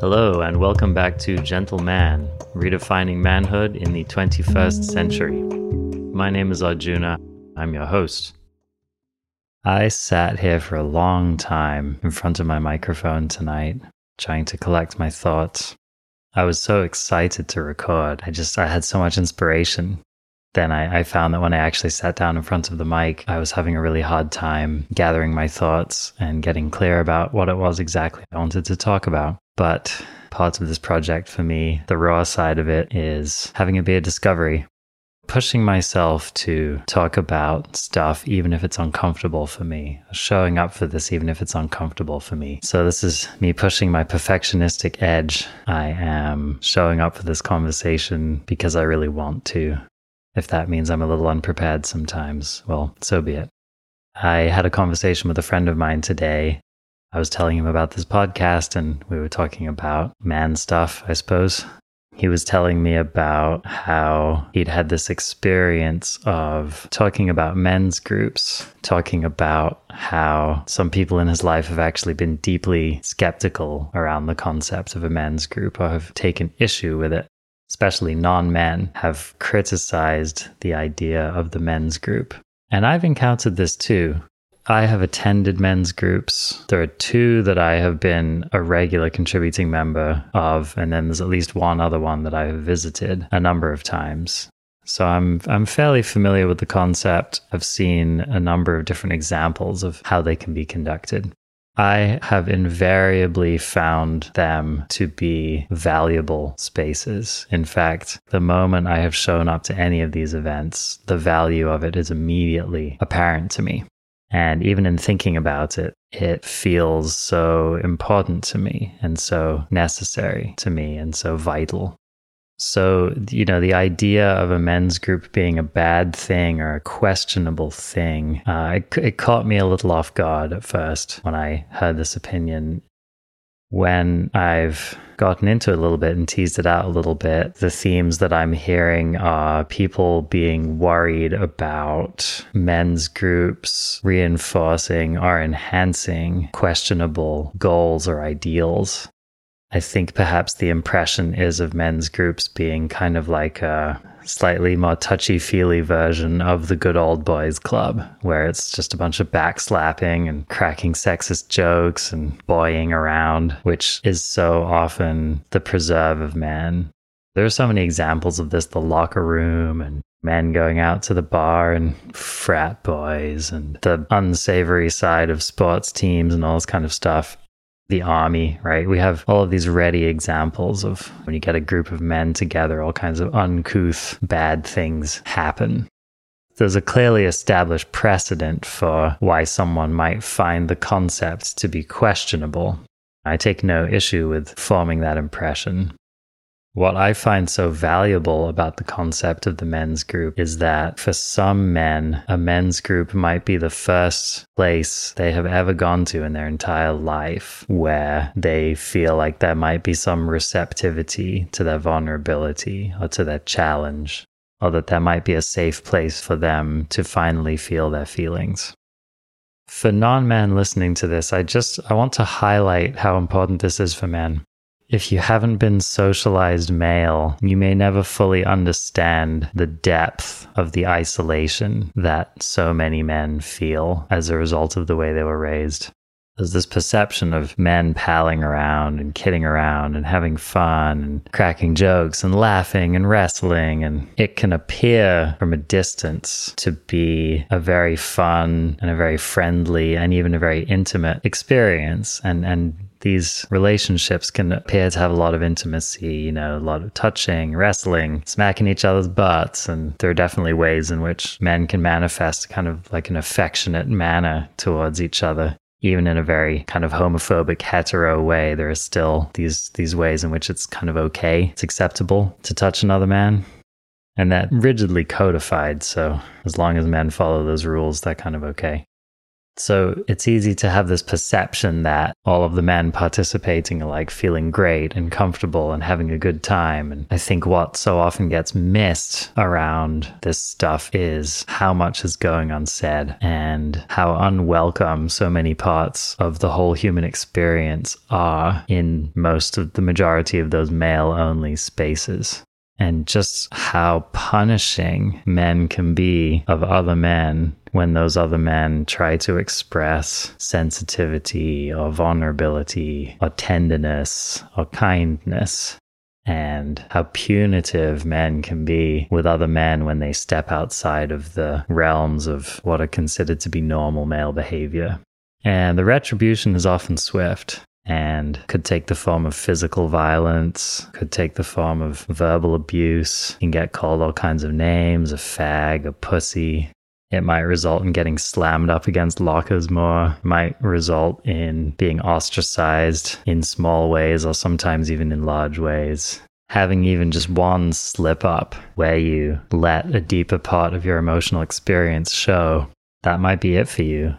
Hello, and welcome back to Gentleman redefining manhood in the 21st century. My name is Arjuna. I'm your host. I sat here for a long time in front of my microphone tonight, trying to collect my thoughts. I was so excited to record. I just, I had so much inspiration. Then I, I found that when I actually sat down in front of the mic, I was having a really hard time gathering my thoughts and getting clear about what it was exactly I wanted to talk about. But parts of this project for me, the raw side of it, is having a beer discovery. Pushing myself to talk about stuff, even if it's uncomfortable for me, showing up for this, even if it's uncomfortable for me. So, this is me pushing my perfectionistic edge. I am showing up for this conversation because I really want to. If that means I'm a little unprepared sometimes, well, so be it. I had a conversation with a friend of mine today I was telling him about this podcast and we were talking about man stuff, I suppose. He was telling me about how he'd had this experience of talking about men's groups, talking about how some people in his life have actually been deeply skeptical around the concept of a men's group or have taken issue with it. Especially non men have criticized the idea of the men's group. And I've encountered this too. I have attended men's groups. There are two that I have been a regular contributing member of, and then there's at least one other one that I have visited a number of times. So I'm I'm fairly familiar with the concept. I've seen a number of different examples of how they can be conducted. I have invariably found them to be valuable spaces. In fact, the moment I have shown up to any of these events, the value of it is immediately apparent to me. And even in thinking about it, it feels so important to me and so necessary to me and so vital. So, you know, the idea of a men's group being a bad thing or a questionable thing, uh, it, it caught me a little off guard at first when I heard this opinion when I've gotten into it a little bit and teased it out a little bit, the themes that I'm hearing are people being worried about men's groups reinforcing or enhancing questionable goals or ideals. I think perhaps the impression is of men's groups being kind of like a slightly more touchy feely version of the good old boys club, where it's just a bunch of backslapping and cracking sexist jokes and boying around, which is so often the preserve of men. There are so many examples of this the locker room and men going out to the bar and frat boys and the unsavory side of sports teams and all this kind of stuff the army, right? We have all of these ready examples of when you get a group of men together, all kinds of uncouth, bad things happen. There's a clearly established precedent for why someone might find the concept to be questionable. I take no issue with forming that impression. What I find so valuable about the concept of the men's group is that for some men, a men's group might be the first place they have ever gone to in their entire life where they feel like there might be some receptivity to their vulnerability or to their challenge, or that there might be a safe place for them to finally feel their feelings. For non men listening to this, I just I want to highlight how important this is for men. If you haven't been socialized male, you may never fully understand the depth of the isolation that so many men feel as a result of the way they were raised. There's this perception of men palling around and kidding around and having fun and cracking jokes and laughing and wrestling. And it can appear from a distance to be a very fun and a very friendly and even a very intimate experience. And, and these relationships can appear to have a lot of intimacy, you know, a lot of touching, wrestling, smacking each other's butts. And there are definitely ways in which men can manifest kind of like an affectionate manner towards each other. Even in a very kind of homophobic hetero way, there are still these these ways in which it's kind of okay, it's acceptable to touch another man. And that rigidly codified, so as long as men follow those rules, that kind of okay. So it's easy to have this perception that all of the men participating are like feeling great and comfortable and having a good time. And I think what so often gets missed around this stuff is how much is going unsaid and how unwelcome so many parts of the whole human experience are in most of the majority of those male only spaces and just how punishing men can be of other men when those other men try to express sensitivity or vulnerability or tenderness or kindness. And how punitive men can be with other men when they step outside of the realms of what are considered to be normal male behavior. And the retribution is often swift and could take the form of physical violence, could take the form of verbal abuse. Can get called all kinds of names a fag, a pussy. It might result in getting slammed up against lockers more, might result in being ostracized in small ways or sometimes even in large ways. Having even just one slip up where you let a deeper part of your emotional experience show, that might be it for you.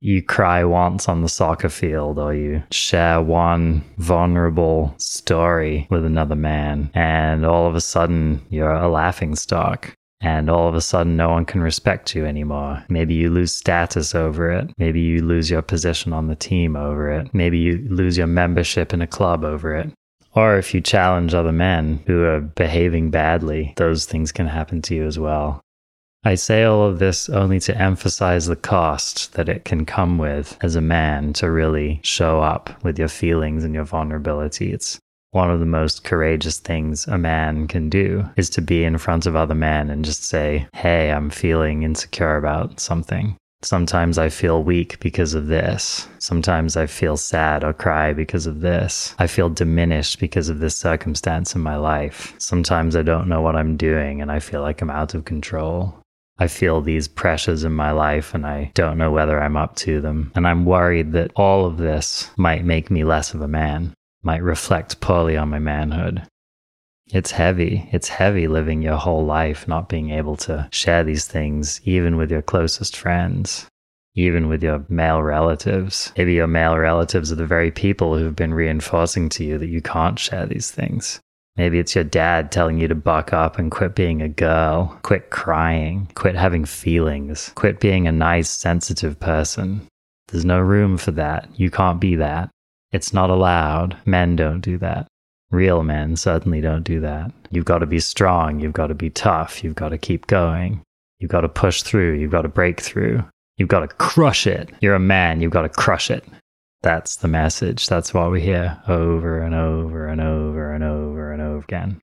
You cry once on the soccer field or you share one vulnerable story with another man and all of a sudden you're a laughing stock and all of a sudden no one can respect you anymore. Maybe you lose status over it. Maybe you lose your position on the team over it. Maybe you lose your membership in a club over it. Or if you challenge other men who are behaving badly, those things can happen to you as well. I say all of this only to emphasize the cost that it can come with as a man to really show up with your feelings and your vulnerability. It's one of the most courageous things a man can do is to be in front of other men and just say, Hey, I'm feeling insecure about something. Sometimes I feel weak because of this. Sometimes I feel sad or cry because of this. I feel diminished because of this circumstance in my life. Sometimes I don't know what I'm doing and I feel like I'm out of control. I feel these pressures in my life and I don't know whether I'm up to them. And I'm worried that all of this might make me less of a man, might reflect poorly on my manhood. It's heavy. It's heavy living your whole life not being able to share these things, even with your closest friends, even with your male relatives. Maybe your male relatives are the very people who've been reinforcing to you that you can't share these things. Maybe it's your dad telling you to buck up and quit being a girl, quit crying, quit having feelings, quit being a nice, sensitive person. There's no room for that. You can't be that. It's not allowed. Men don't do that. Real men certainly don't do that. You've got to be strong. You've got to be tough. You've got to keep going. You've got to push through. You've got to break through. You've got to crush it. You're a man. You've got to crush it. That's the message. That's what we hear over and over and over and over and over again.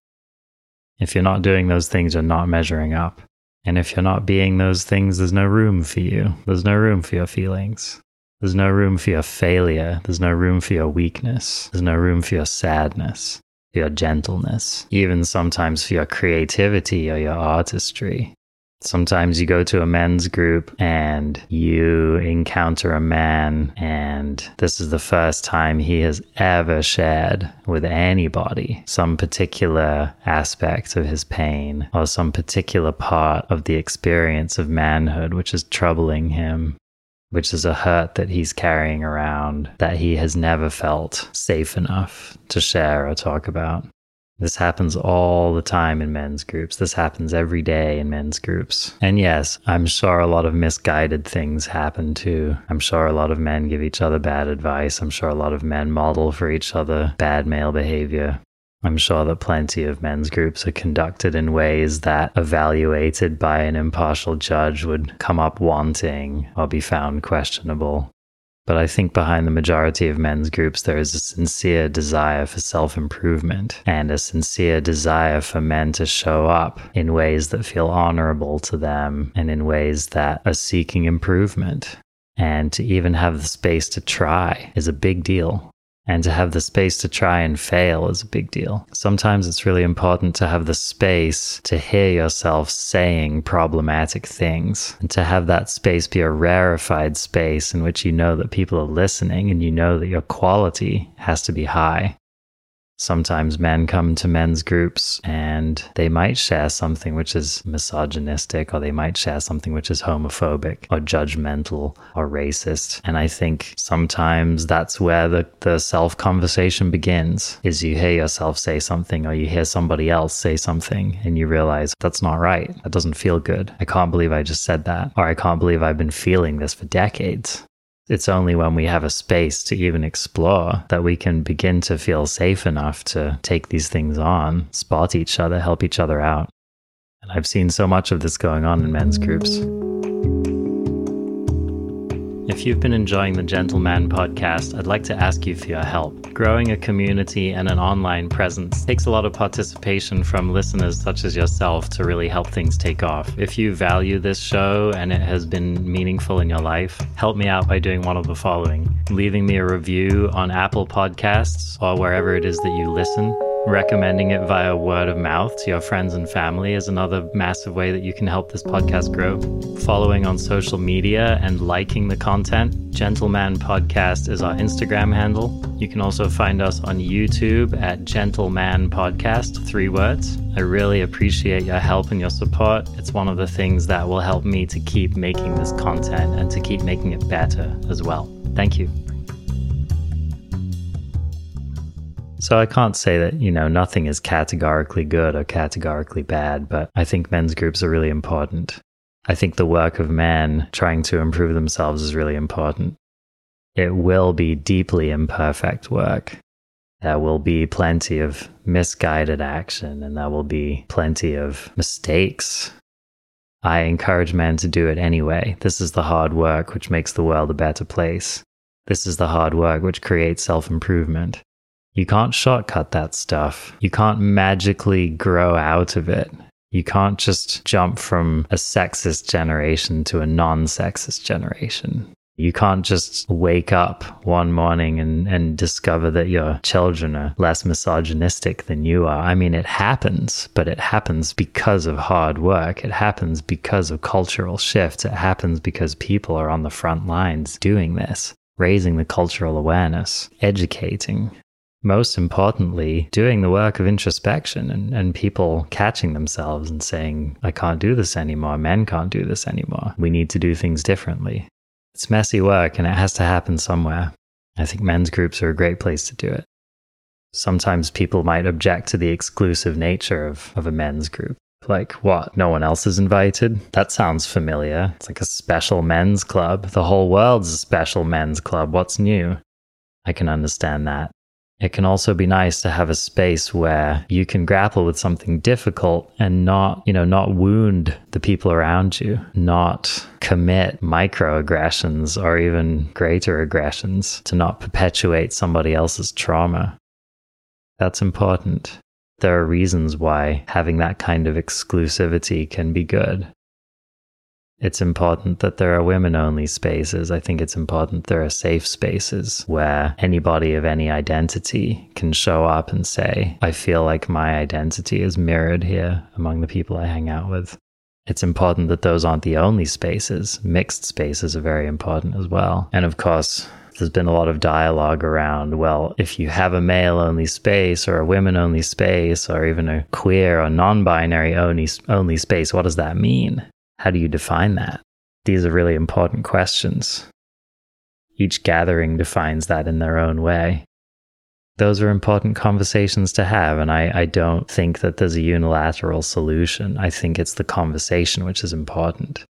If you're not doing those things, you're not measuring up. And if you're not being those things, there's no room for you. There's no room for your feelings. There's no room for your failure. There's no room for your weakness. There's no room for your sadness, for your gentleness, even sometimes for your creativity or your artistry. Sometimes you go to a men's group and you encounter a man, and this is the first time he has ever shared with anybody some particular aspect of his pain or some particular part of the experience of manhood which is troubling him. Which is a hurt that he's carrying around that he has never felt safe enough to share or talk about. This happens all the time in men's groups. This happens every day in men's groups. And yes, I'm sure a lot of misguided things happen too. I'm sure a lot of men give each other bad advice. I'm sure a lot of men model for each other bad male behavior. I'm sure that plenty of men's groups are conducted in ways that, evaluated by an impartial judge, would come up wanting or be found questionable. But I think behind the majority of men's groups, there is a sincere desire for self improvement and a sincere desire for men to show up in ways that feel honorable to them and in ways that are seeking improvement. And to even have the space to try is a big deal. And to have the space to try and fail is a big deal. Sometimes it's really important to have the space to hear yourself saying problematic things and to have that space be a rarefied space in which you know that people are listening and you know that your quality has to be high. Sometimes men come to men's groups and they might share something which is misogynistic, or they might share something which is homophobic, or judgmental, or racist. And I think sometimes that's where the, the self conversation begins is you hear yourself say something, or you hear somebody else say something, and you realize that's not right. That doesn't feel good. I can't believe I just said that, or I can't believe I've been feeling this for decades. It's only when we have a space to even explore that we can begin to feel safe enough to take these things on, spot each other, help each other out. And I've seen so much of this going on in men's groups. If you've been enjoying the Gentleman podcast, I'd like to ask you for your help. Growing a community and an online presence takes a lot of participation from listeners such as yourself to really help things take off. If you value this show and it has been meaningful in your life, help me out by doing one of the following leaving me a review on Apple Podcasts or wherever it is that you listen Recommending it via word of mouth to your friends and family is another massive way that you can help this podcast grow. Following on social media and liking the content. Gentleman Podcast is our Instagram handle. You can also find us on YouTube at Gentleman Podcast, three words. I really appreciate your help and your support. It's one of the things that will help me to keep making this content and to keep making it better as well. Thank you. So I can't say that, you know, nothing is categorically good or categorically bad, but I think men's groups are really important. I think the work of men trying to improve themselves is really important. It will be deeply imperfect work. There will be plenty of misguided action and there will be plenty of mistakes. I encourage men to do it anyway. This is the hard work which makes the world a better place. This is the hard work which creates self improvement. You can't shortcut that stuff. You can't magically grow out of it. You can't just jump from a sexist generation to a non sexist generation. You can't just wake up one morning and, and discover that your children are less misogynistic than you are. I mean, it happens, but it happens because of hard work. It happens because of cultural shifts. It happens because people are on the front lines doing this, raising the cultural awareness, educating, most importantly, doing the work of introspection and, and people catching themselves and saying, I can't do this anymore. Men can't do this anymore. We need to do things differently. It's messy work and it has to happen somewhere. I think men's groups are a great place to do it. Sometimes people might object to the exclusive nature of, of a men's group. Like, what? No one else is invited? That sounds familiar. It's like a special men's club. The whole world's a special men's club. What's new? I can understand that. It can also be nice to have a space where you can grapple with something difficult and not, you know, not wound the people around you, not commit microaggressions or even greater aggressions to not perpetuate somebody else's trauma. That's important. There are reasons why having that kind of exclusivity can be good. It's important that there are women only spaces. I think it's important there are safe spaces where anybody of any identity can show up and say, I feel like my identity is mirrored here among the people I hang out with. It's important that those aren't the only spaces. Mixed spaces are very important as well. And of course, there's been a lot of dialogue around well, if you have a male only space or a women only space or even a queer or non binary only, only space, what does that mean? How do you define that? These are really important questions. Each gathering defines that in their own way. Those are important conversations to have, and I, I don't think that there's a unilateral solution. I think it's the conversation which is important.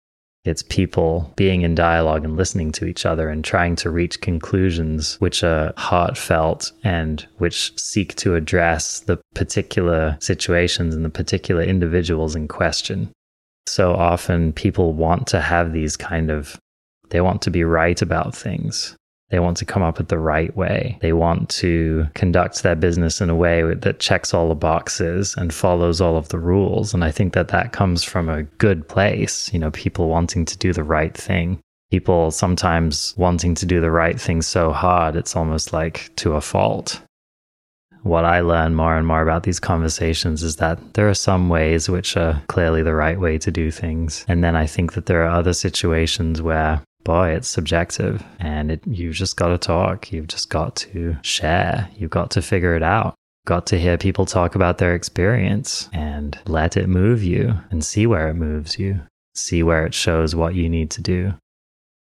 It's people being in dialogue and listening to each other and trying to reach conclusions which are heartfelt and which seek to address the particular situations and the particular individuals in question so often people want to have these kind of, they want to be right about things. They want to come up with the right way. They want to conduct their business in a way that checks all the boxes and follows all of the rules. And I think that that comes from a good place, you know, people wanting to do the right thing. People sometimes wanting to do the right thing so hard, it's almost like to a fault what I learn more and more about these conversations is that there are some ways which are clearly the right way to do things. And then I think that there are other situations where, boy, it's subjective and it, you've just got to talk. You've just got to share. You've got to figure it out. got to hear people talk about their experience and let it move you and see where it moves you, see where it shows what you need to do.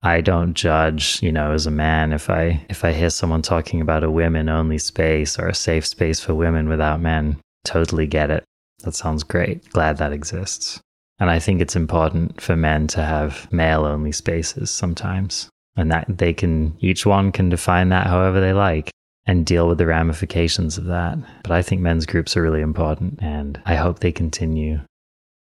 I don't judge, you know, as a man if I if I hear someone talking about a women only space or a safe space for women without men, totally get it. That sounds great. Glad that exists. And I think it's important for men to have male only spaces sometimes. And that they can each one can define that however they like and deal with the ramifications of that. But I think men's groups are really important and I hope they continue.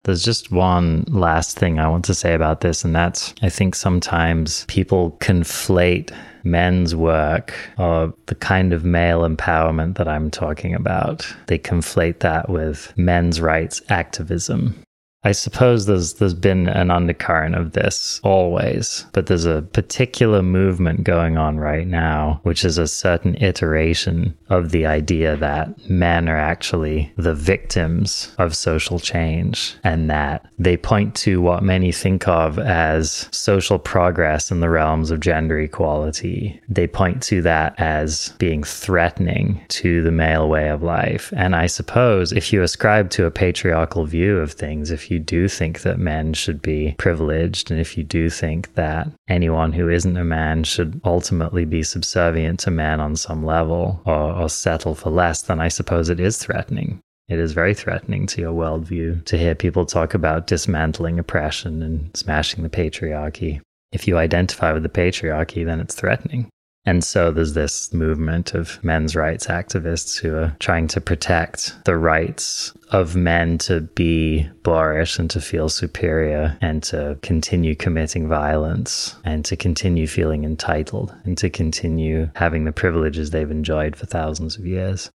There's just one last thing I want to say about this, and that's I think sometimes people conflate men's work or the kind of male empowerment that I'm talking about. They conflate that with men's rights activism. I suppose there's there's been an undercurrent of this always, but there's a particular movement going on right now, which is a certain iteration of the idea that men are actually the victims of social change and that they point to what many think of as social progress in the realms of gender equality. They point to that as being threatening to the male way of life. And I suppose if you ascribe to a patriarchal view of things, if you you do think that men should be privileged, and if you do think that anyone who isn't a man should ultimately be subservient to men on some level or, or settle for less, then I suppose it is threatening. It is very threatening to your worldview to hear people talk about dismantling oppression and smashing the patriarchy. If you identify with the patriarchy, then it's threatening. And so there's this movement of men's rights activists who are trying to protect the rights of men to be boorish and to feel superior and to continue committing violence and to continue feeling entitled and to continue having the privileges they've enjoyed for thousands of years.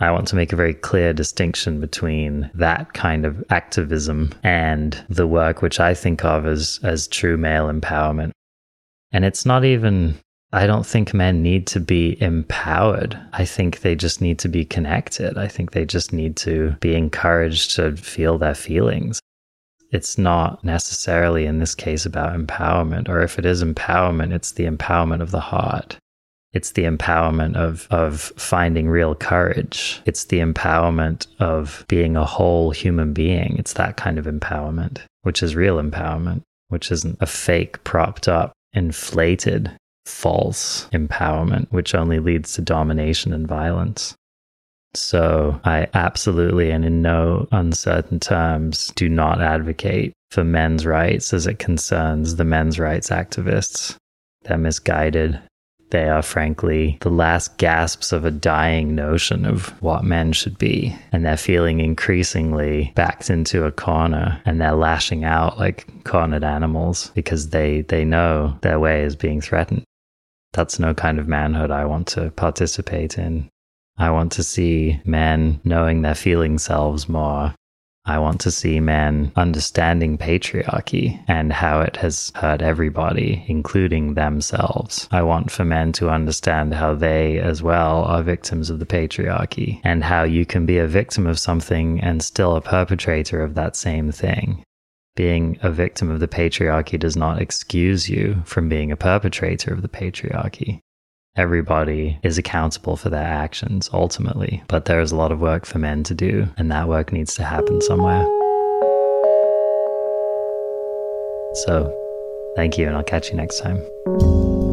I want to make a very clear distinction between that kind of activism and the work which I think of as, as true male empowerment. And it's not even I don't think men need to be empowered. I think they just need to be connected. I think they just need to be encouraged to feel their feelings. It's not necessarily in this case about empowerment, or if it is empowerment, it's the empowerment of the heart. It's the empowerment of, of finding real courage. It's the empowerment of being a whole human being. It's that kind of empowerment, which is real empowerment, which isn't a fake, propped up, inflated false empowerment, which only leads to domination and violence. So I absolutely and in no uncertain terms do not advocate for men's rights as it concerns the men's rights activists. They're misguided. They are, frankly, the last gasps of a dying notion of what men should be. And they're feeling increasingly backed into a corner and they're lashing out like cornered animals because they, they know their way is being threatened that's no kind of manhood I want to participate in. I want to see men knowing their feeling selves more. I want to see men understanding patriarchy and how it has hurt everybody, including themselves. I want for men to understand how they as well are victims of the patriarchy and how you can be a victim of something and still a perpetrator of that same thing being a victim of the patriarchy does not excuse you from being a perpetrator of the patriarchy. Everybody is accountable for their actions ultimately, but there is a lot of work for men to do, and that work needs to happen somewhere. So, thank you, and I'll catch you next time.